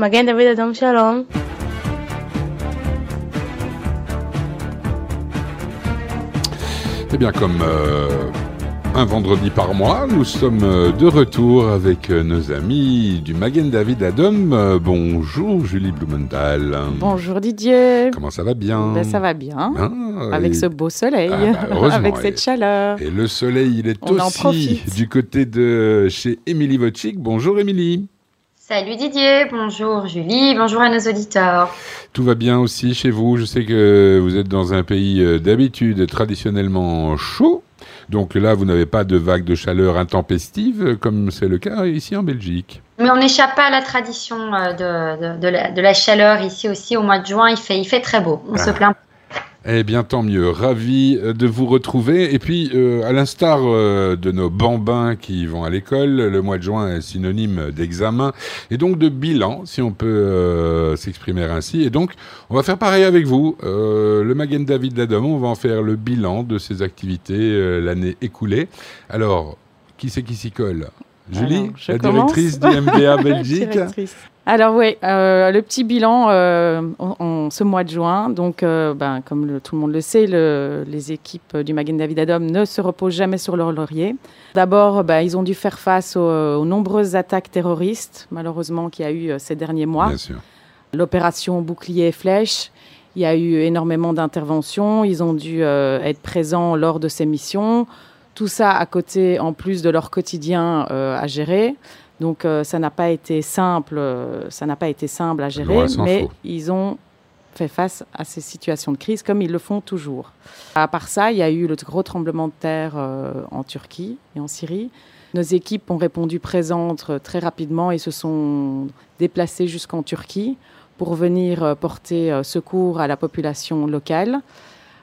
Magen David Adam Shalom. Eh bien, comme euh, un vendredi par mois, nous sommes euh, de retour avec euh, nos amis du Magen David Adam. Euh, bonjour Julie Blumenthal. Bonjour Didier. Comment ça va bien? Ben, ça va bien. Ah, Avec et- ce beau soleil, Ah, bah, heureusement, avec et- cette chaleur. Et le soleil, il est On aussi du côté de chez Émilie Wojcik. Bonjour Émilie. Salut Didier, bonjour Julie, bonjour à nos auditeurs. Tout va bien aussi chez vous. Je sais que vous êtes dans un pays euh, d'habitude traditionnellement chaud. Donc là, vous n'avez pas de vague de chaleur intempestive euh, comme c'est le cas ici en Belgique. Mais on n'échappe pas à la tradition euh, de, de- de la, de la chaleur ici aussi au mois de juin, il fait, il fait très beau, on se Ah. plaint. pas. Eh bien, tant mieux. Ravi euh, de vous retrouver. Et puis, euh, à l'instar euh, de nos bambins qui vont à l'école, le mois de juin est synonyme d'examen et donc de bilan, si on peut euh, s'exprimer ainsi. Et donc, on va faire pareil avec vous. Le Magen David d'Adam, on va en faire le bilan de ses activités l'année écoulée. Alors, qui c'est qui s'y colle? Julie, Alors, la commence. directrice du MDA Belgique. Directrice. Alors oui, euh, le petit bilan euh, en, en ce mois de juin. Donc, euh, ben, comme le- tout le monde le sait, le- les équipes du Magen David Adom ne se reposent jamais sur leur laurier. D'abord, ben, ils ont dû faire face aux, aux nombreuses attaques terroristes, malheureusement, qu'il y a eu ces derniers mois. L'opération Bouclier et Flèche, il y a eu énormément d'interventions. Ils ont dû être présents lors de ces missions. Tout ça à côté, en plus de leur quotidien à gérer. Donc euh, ça n'a pas été simple, euh, ça n'a pas été simple à gérer, mais faut. ils ont fait face à ces situations de crise comme ils le font toujours. À part ça, il y a eu le gros tremblement de terre euh, en Turquie et en Syrie. Nos équipes ont répondu présentes très rapidement et se sont déplacées jusqu'en Turquie pour venir porter secours à la population locale.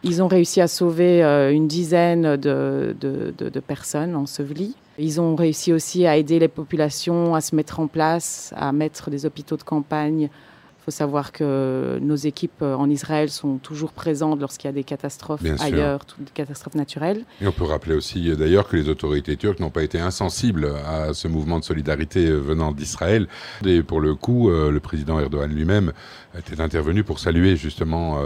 Ils ont réussi à sauver une dizaine de, de- de- de personnes ensevelies. Ils ont réussi aussi à aider les populations à se mettre en place, à mettre des hôpitaux de campagne. Il faut savoir que nos équipes euh, en Israël sont toujours présentes lorsqu'il y a des catastrophes Bien ailleurs, des catastrophes naturelles. Et on peut rappeler aussi euh, d'ailleurs que les autorités turques n'ont pas été insensibles à ce mouvement de solidarité euh, venant d'Israël. Et pour le coup, le président Erdogan lui-même était intervenu pour saluer justement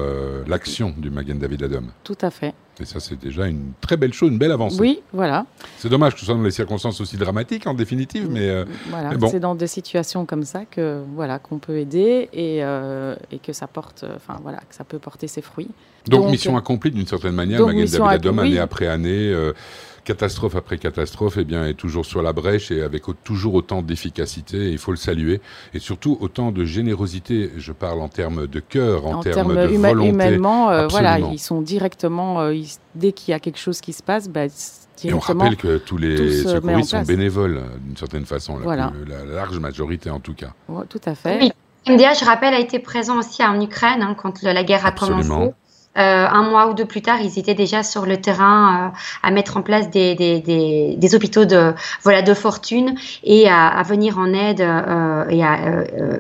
l'action du Magen David Adom. Tout à fait. Et ça, c'est déjà une très belle chose, une belle avancée. Oui, voilà. C'est dommage que ce soit dans les circonstances aussi dramatiques en définitive, mais euh, Voilà, Mais bon. c'est dans des situations comme ça que voilà qu'on peut aider et, euh, et que ça porte, euh, enfin voilà, que ça peut porter ses fruits. donc, Donc, mission accomplie d'une certaine manière. mission David Adom, année après année, euh, catastrophe après catastrophe, eh bien, est toujours sur la brèche et avec toujours autant d'efficacité. Il faut le saluer et surtout autant de générosité. Je parle en termes de cœur, en, en termes termes de huma- volonté. humainement, euh, voilà, ils sont directement, euh, ils- dès qu'il y a quelque chose qui se passe, bah, Et on rappelle que tous les secouristes sont bénévoles, d'une certaine façon, la, Voilà. plus- la large majorité en tout cas. Ouais, tout à fait. Oui. MDA, je rappelle, a été présent aussi en Ukraine hein, quand la guerre a Absolument. commencé. Euh, un mois ou deux plus tard, ils étaient déjà sur le terrain euh, à mettre en place des, des, des, des hôpitaux de, voilà, de fortune et à, à venir en aide euh, et à euh,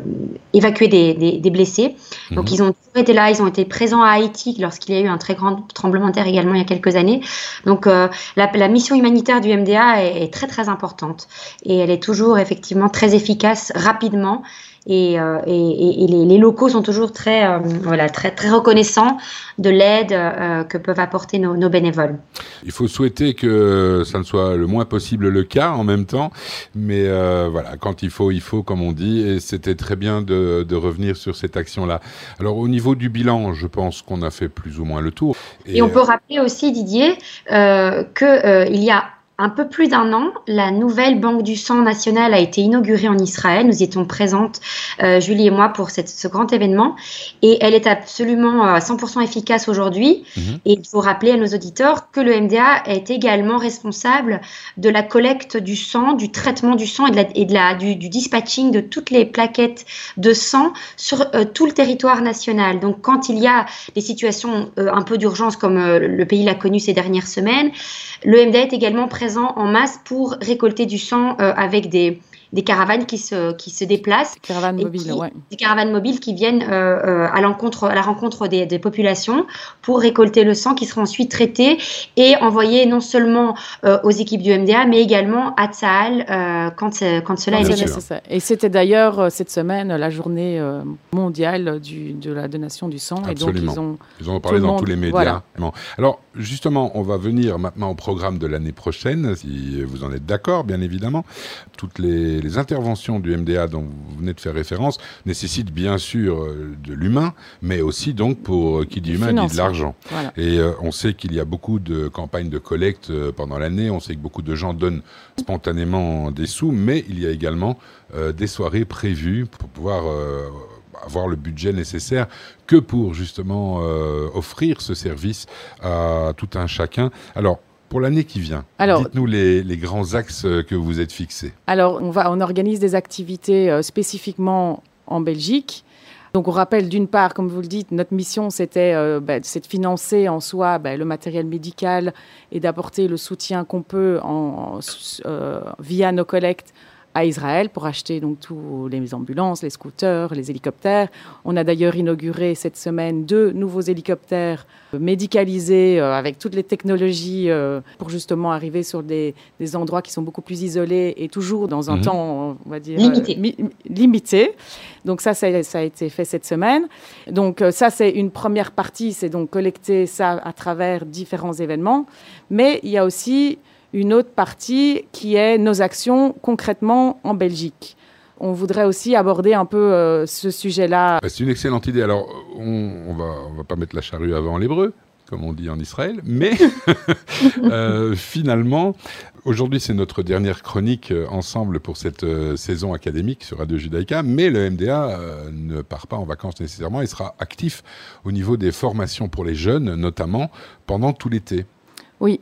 évacuer des, des, des blessés. Donc Mhm. ils ont toujours été là, ils ont été présents à Haïti lorsqu'il y a eu un très grand tremblement de terre également il y a quelques années. Donc euh, la, la mission humanitaire du MDA est, est très très importante et elle est toujours effectivement très efficace rapidement. Et, euh, et, et- et les, les locaux sont toujours très, euh, voilà, très, très reconnaissants de l'aide euh, que peuvent apporter nos, nos bénévoles. Il faut souhaiter que ça ne soit le moins possible le cas en même temps, mais voilà, quand il faut, il faut, comme on dit, et c'était très bien de, de revenir sur cette action-là. Alors au niveau du bilan, je pense qu'on a fait plus ou moins le tour. Et, on peut rappeler aussi, Didier, qu'il y a un peu plus d'un an, la nouvelle Banque du sang nationale a été inaugurée en Israël. Nous y étions présentes, euh, Julie et moi, pour cette, ce grand événement. Et elle est absolument euh, à 100% efficace aujourd'hui. Mhm. Et il faut rappeler à nos auditeurs que le MDA est également responsable de la collecte du sang, du traitement du sang et, de la, et de la, du, du dispatching de toutes les plaquettes de sang sur euh, tout le territoire national. Donc quand il y a des situations un peu d'urgence comme le pays l'a connu ces dernières semaines, le MDA est également présent en masse pour récolter du sang euh, avec des des caravanes qui se, qui se déplacent. Des caravanes mobiles, oui. Des caravanes mobiles qui viennent à, l'encontre, à la rencontre des, des, populations pour récolter le sang qui sera ensuite traité et envoyé non seulement aux équipes du MDA, mais également à Tsahal quand, quand cela est nécessaire. Et c'était d'ailleurs cette semaine la journée mondiale du, de la donation du sang. Absolument. Et donc, ils ont, ils ont parlé dans tous les médias. Alors, justement, on va venir maintenant au programme de l'année prochaine, si vous en êtes d'accord, bien évidemment. Toutes les, interventions du MDA dont vous venez de faire référence nécessitent bien sûr euh, de l'humain, mais aussi donc pour euh, qui dit humain dit de l'argent. Et euh, on sait qu'il y a beaucoup de campagnes de collecte pendant l'année. On sait que beaucoup de gens donnent spontanément des sous, mais il y a également des soirées prévues pour pouvoir avoir le budget nécessaire que pour justement euh, offrir ce service à tout un chacun. Alors, pour l'année qui vient, dites-nous les, grands axes que vous êtes fixés. Alors, on, va, on organise des activités euh, spécifiquement en Belgique. Donc on rappelle d'une part, comme vous le dites, notre mission c'était euh, bah, de financer en soi bah, le matériel médical et d'apporter le soutien qu'on peut en, via nos collectes à Israël pour acheter donc tous les ambulances, les scooters, les hélicoptères. On a d'ailleurs inauguré cette semaine deux nouveaux hélicoptères médicalisés euh, avec toutes les technologies euh, pour justement arriver sur des, endroits qui sont beaucoup plus isolés et toujours dans un mhm. temps, on va dire, limité. limité. Donc ça, ça, a été fait cette semaine. Donc euh, ça, c'est une première partie, c'est donc collecter ça à travers différents événements. Mais il y a aussi une autre partie qui est nos actions concrètement en Belgique. On voudrait aussi aborder un peu euh, ce sujet-là. Bah, c'est une excellente idée. Alors, on, va, on va pas mettre la charrue avant l'hébreu, comme on dit en Israël, mais euh, finalement, aujourd'hui c'est notre dernière chronique euh, ensemble pour cette saison académique sur Radio Judaïka, mais le MDA ne part pas en vacances nécessairement, il sera actif au niveau des formations pour les jeunes, notamment pendant tout l'été. Oui,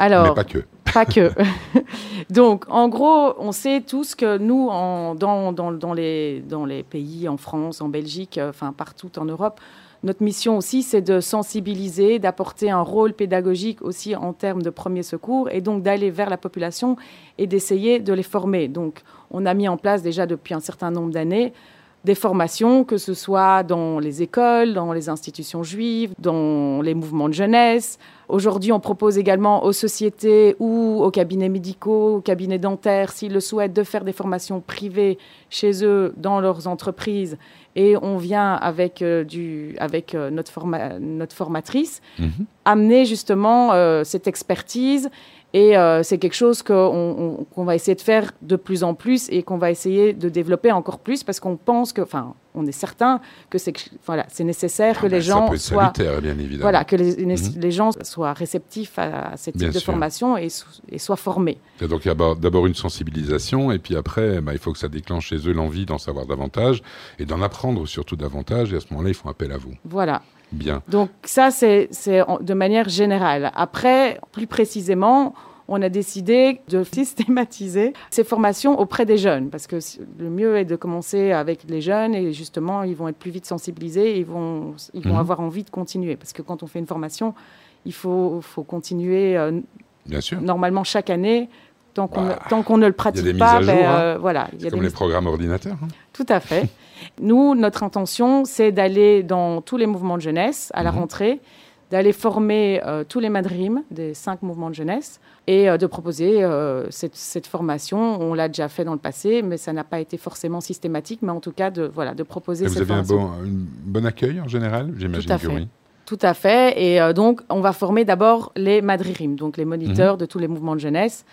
alors, mais pas que. Pas que. Donc, en gros, on sait tous que nous, en, dans, dans, dans, les, dans les pays, en France, en Belgique, euh, enfin partout en Europe, notre mission aussi, c'est de sensibiliser, d'apporter un rôle pédagogique aussi en termes de premier secours et donc d'aller vers la population et d'essayer de les former. Donc, on a mis en place déjà depuis un certain nombre d'années des formations, que ce soit dans les écoles, dans les institutions juives, dans les mouvements de jeunesse. Aujourd'hui, on propose également aux sociétés ou aux cabinets médicaux, aux cabinets dentaires, s'ils le souhaitent, de faire des formations privées chez eux, dans leurs entreprises. Et on vient avec, euh, du, avec euh, notre, notre formatrice mhm. amener justement euh, cette expertise et c'est quelque chose qu'on va essayer de faire de plus en plus et qu'on va essayer de développer encore plus parce qu'on pense que, enfin, on est certain que c'est voilà, c'est nécessaire que ah les ben, gens soient, bien évidemment. voilà, que les, mhm. les, gens soient réceptifs à, ce type de formation et, et, soient formés. Et donc il y a d'abord une sensibilisation et puis après, bah, il faut que ça déclenche chez eux l'envie d'en savoir davantage et d'en apprendre surtout davantage. Et à ce moment-là, ils font appel à vous. Voilà. Bien. Donc ça, c'est de manière générale. Après, plus précisément, on a décidé de systématiser ces formations auprès des jeunes, parce que le mieux est de commencer avec les jeunes et justement, ils vont être plus vite sensibilisés et ils vont, ils vont mhm. avoir envie de continuer. Parce que quand on fait une formation, il faut, faut continuer euh, Bien sûr. normalement chaque année tant qu'on bah, tant qu'on ne le pratique pas, ben, hein. euh, voilà. Il y a comme les programmes ordinateurs. Hein. Tout à fait. Nous, notre intention, c'est d'aller dans tous les mouvements de jeunesse à la mhm. rentrée, d'aller former euh, tous les madrimes des cinq mouvements de jeunesse et euh, de proposer cette, cette, formation. On l'a déjà fait dans le passé, mais ça n'a pas été forcément systématique, mais en tout cas de voilà de proposer. Et vous avez un bon, bon accueil en général, j'imagine que oui. Tout à fait. Et donc, on va former d'abord les madririm, donc les moniteurs mhm. de tous les mouvements de jeunesse,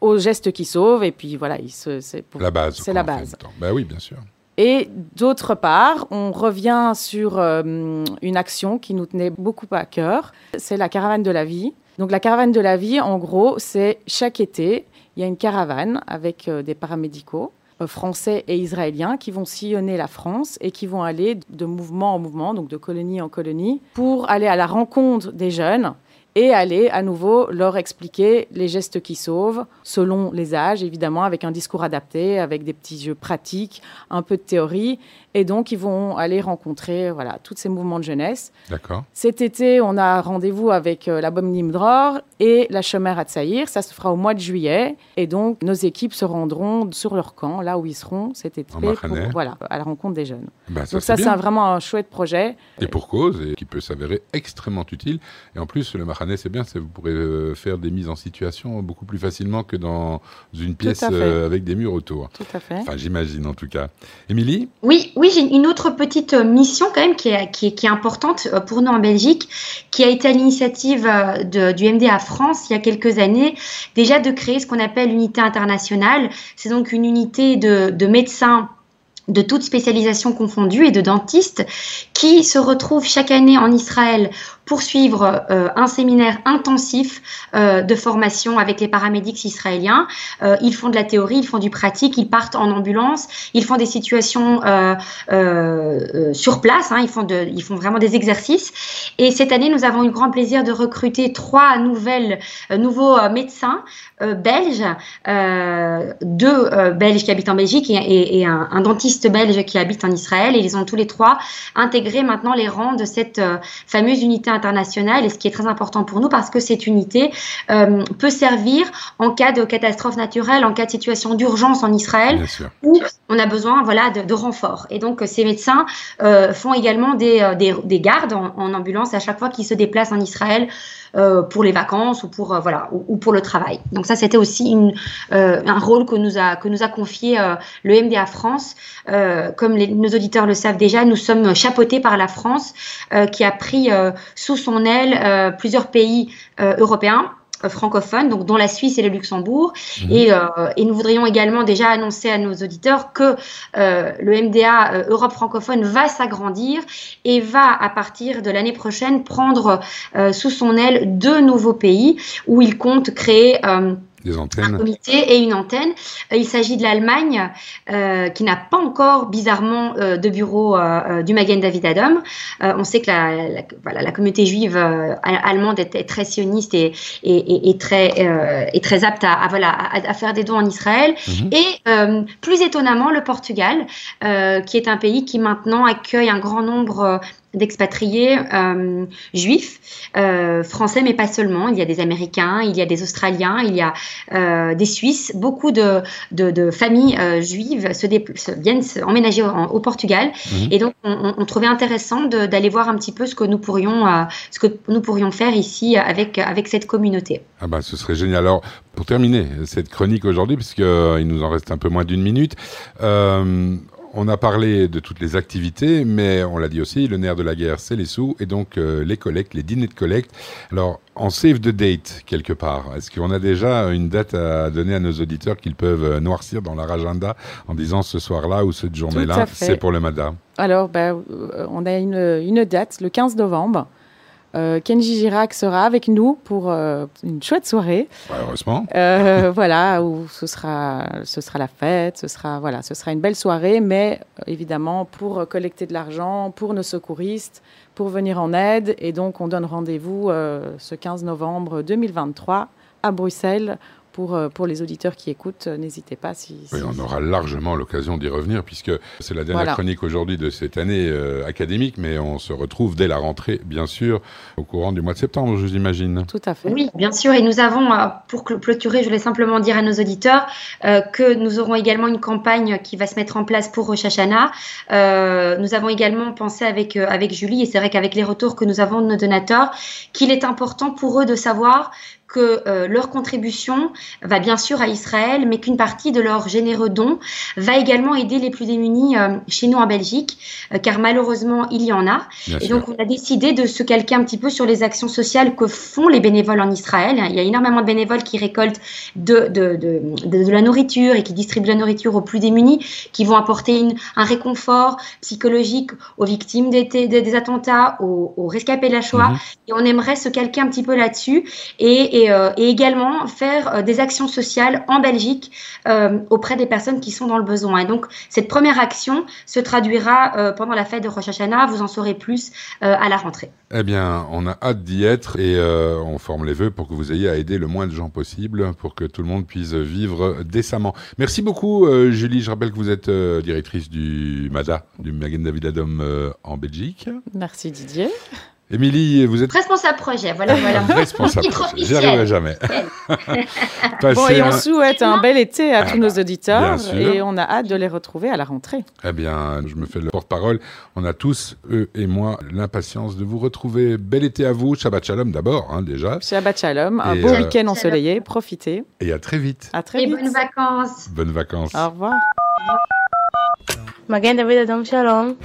aux gestes qui sauvent. Et puis voilà, c'est la base. C'est la base. Bah oui, bien sûr. Et d'autre part, on revient sur euh, une action qui nous tenait beaucoup à cœur, c'est la caravane de la vie. Donc la caravane de la vie, en gros, c'est chaque été, il y a une caravane avec euh, des paramédicaux euh, français et israéliens qui vont sillonner la France et qui vont aller de mouvement en mouvement, donc de colonie en colonie, pour aller à la rencontre des jeunes et aller à nouveau leur expliquer les gestes qui sauvent, selon les âges, évidemment, avec un discours adapté, avec des petits jeux pratiques, un peu de théorie. Et donc, ils vont aller rencontrer voilà, tous ces mouvements de jeunesse. D'accord. Cet été, on a rendez-vous avec euh, la Bom Nimdror et la Chemer Atsaïr. Ça se fera au mois de juillet. Et donc, nos équipes se rendront sur leur camp, là où ils seront cet été, En pour, voilà, à la rencontre des jeunes. Bah, ça, donc, ça, c'est vraiment un chouette projet. Et pour cause, et qui peut s'avérer extrêmement utile. Et en plus, le Mahané, c'est bien, c'est- vous pourrez euh, faire des mises en situation beaucoup plus facilement que dans une pièce euh, avec des murs autour. Tout à fait. Enfin, j'imagine en tout cas. Émilie? Oui, oui, j'ai une autre petite euh, mission quand même qui est, qui est, qui est importante pour nous en Belgique, qui a été à l'initiative du MDA France il y a quelques années, déjà de créer ce qu'on appelle l'unité internationale. C'est donc une unité de, de médecins de toutes spécialisations confondues et de dentistes qui se retrouvent chaque année en Israël pour suivre euh, un séminaire intensif euh, de formation avec les paramédics israéliens. Euh, ils font de la théorie, ils font du pratique, ils partent en ambulance, ils font des situations sur place, hein, ils, font vraiment des exercices. Et cette année, nous avons eu le grand plaisir de recruter trois nouvelles, nouveaux médecins belges, deux Belges qui habitent en Belgique et, un, un dentiste belge qui habite en Israël. Et ils ont tous les trois intégré maintenant les rangs de cette fameuse unité internationale. Et ce qui est très important pour nous parce que cette unité euh, peut servir en cas de catastrophe naturelle, en cas de situation d'urgence en Israël où on a besoin voilà, de, de renforts. Et donc, euh, ces médecins euh, font également des, des, des gardes en, en ambulance à chaque fois qu'ils se déplacent en Israël euh, pour les vacances ou pour, voilà, ou, ou pour le travail. Donc ça, c'était aussi une, un rôle que nous a, que nous a confié le MDA France. Comme les, nos auditeurs le savent déjà, nous sommes chapeautés par la France qui a pris sous son aile euh, plusieurs pays euh, européens euh, francophones, donc dont la Suisse et le Luxembourg. Mhm. Et, euh, et nous voudrions également déjà annoncer à nos auditeurs que euh, le MDA euh, Europe francophone va s'agrandir et va, à partir de l'année prochaine, prendre sous son aile deux nouveaux pays où il compte créer Des un antennes. comité et une antenne. Euh, Il s'agit de l'Allemagne, euh, qui n'a pas encore bizarrement euh, de bureau euh, du Magen David Adom. Euh, on sait que la, la- voilà, la communauté juive allemande est, est très sioniste et, et, et- et très, et très apte à, à, voilà, à, à faire des dons en Israël. Mhm. Et plus étonnamment, le Portugal, qui est un pays qui maintenant accueille un grand nombre d'expatriés euh, juifs, euh, français, mais pas seulement. Il y a des Américains, il y a des Australiens, il y a euh, des Suisses. Beaucoup de, de, de familles juives se, se- viennent emménager au, au Portugal. Mhm. Et donc, on, trouvait intéressant d'aller voir un petit peu ce que nous pourrions, ce que nous pourrions faire ici avec, avec cette communauté. Ah bah, ce serait génial. Alors, pour terminer cette chronique aujourd'hui, puisqu'il il nous en reste un peu moins d'une minute, on a parlé de toutes les activités, mais on l'a dit aussi, le nerf de la guerre, c'est les sous, et donc euh, les collectes, les dîners de collecte. Alors, en save the date, quelque part, est-ce qu'on a déjà une date à donner à nos auditeurs qu'ils peuvent euh, noircir dans leur agenda en disant ce soir-là ou cette journée-là, c'est pour le MADA? Alors, bah, euh, on a une, une date, le 15 novembre. Euh, Kenji Girac sera avec nous pour euh, une chouette soirée. Heureusement. Euh, voilà, où ce sera, ce sera la fête, ce sera, voilà, ce sera une belle soirée, mais évidemment pour collecter de l'argent, pour nos secouristes, pour venir en aide. Et donc, on donne rendez-vous ce 15 novembre 2023 à Bruxelles. Pour, euh, pour les auditeurs qui écoutent, euh, n'hésitez pas si, Oui, on aura largement l'occasion d'y revenir puisque c'est la dernière Voilà. chronique aujourd'hui de cette année euh, académique, mais on se retrouve dès la rentrée, bien sûr, au courant du mois de septembre, je vous imagine. Tout à fait. Oui, bien sûr. Et nous avons, pour cl- clôturer, je voulais simplement dire à nos auditeurs euh, que nous aurons également une campagne qui va se mettre en place pour Rosh Hashanah. Euh, nous avons également pensé avec, euh, avec Julie, et c'est vrai qu'avec les retours que nous avons de nos donateurs, qu'il est important pour eux de savoir que euh, leur contribution va bien sûr à Israël, mais qu'une partie de leurs généreux dons va également aider les plus démunis euh, chez nous en Belgique, euh, car malheureusement, il y en a. Bien Et sûr. donc, on a décidé de se calquer un petit peu sur les actions sociales que font les bénévoles en Israël. Il y a énormément de bénévoles qui récoltent de, de, de, de- de la nourriture et qui distribuent la nourriture aux plus démunis, qui vont apporter une- un réconfort psychologique aux victimes des, des, des attentats, aux, aux rescapés de la Shoah. Mhm. Et on aimerait se calquer un petit peu là-dessus et, et, et également faire des actions sociales en Belgique auprès des personnes qui sont dans le besoin. Et donc, cette première action se traduira pendant la fête de Rosh Hashanah. Vous en saurez plus à la rentrée. Eh bien, on a hâte d'y être et on forme les vœux pour que vous ayez à aider le moins de gens possible pour que tout le monde puisse vivre décemment. Merci beaucoup, Julie. Je rappelle que vous êtes directrice du MADA, du Magen David Adom en Belgique. Merci Didier. Émilie, vous êtes responsable projet, voilà, voilà. responsable projet. J'y arriverai jamais. bon, et on souhaite un bel été à tous nos auditeurs et on a hâte de les retrouver à la rentrée. Eh bien, je me fais le porte-parole. On a tous, eux et moi, l'impatience de vous retrouver. Bel été à vous. Shabbat Shalom d'abord, hein, déjà. Shabbat Shalom. Un beau week-end ensoleillé. Profitez. Et à très vite. À très et vite. bonnes vacances. Bonnes vacances. Au revoir. Magen David Adam Shalom.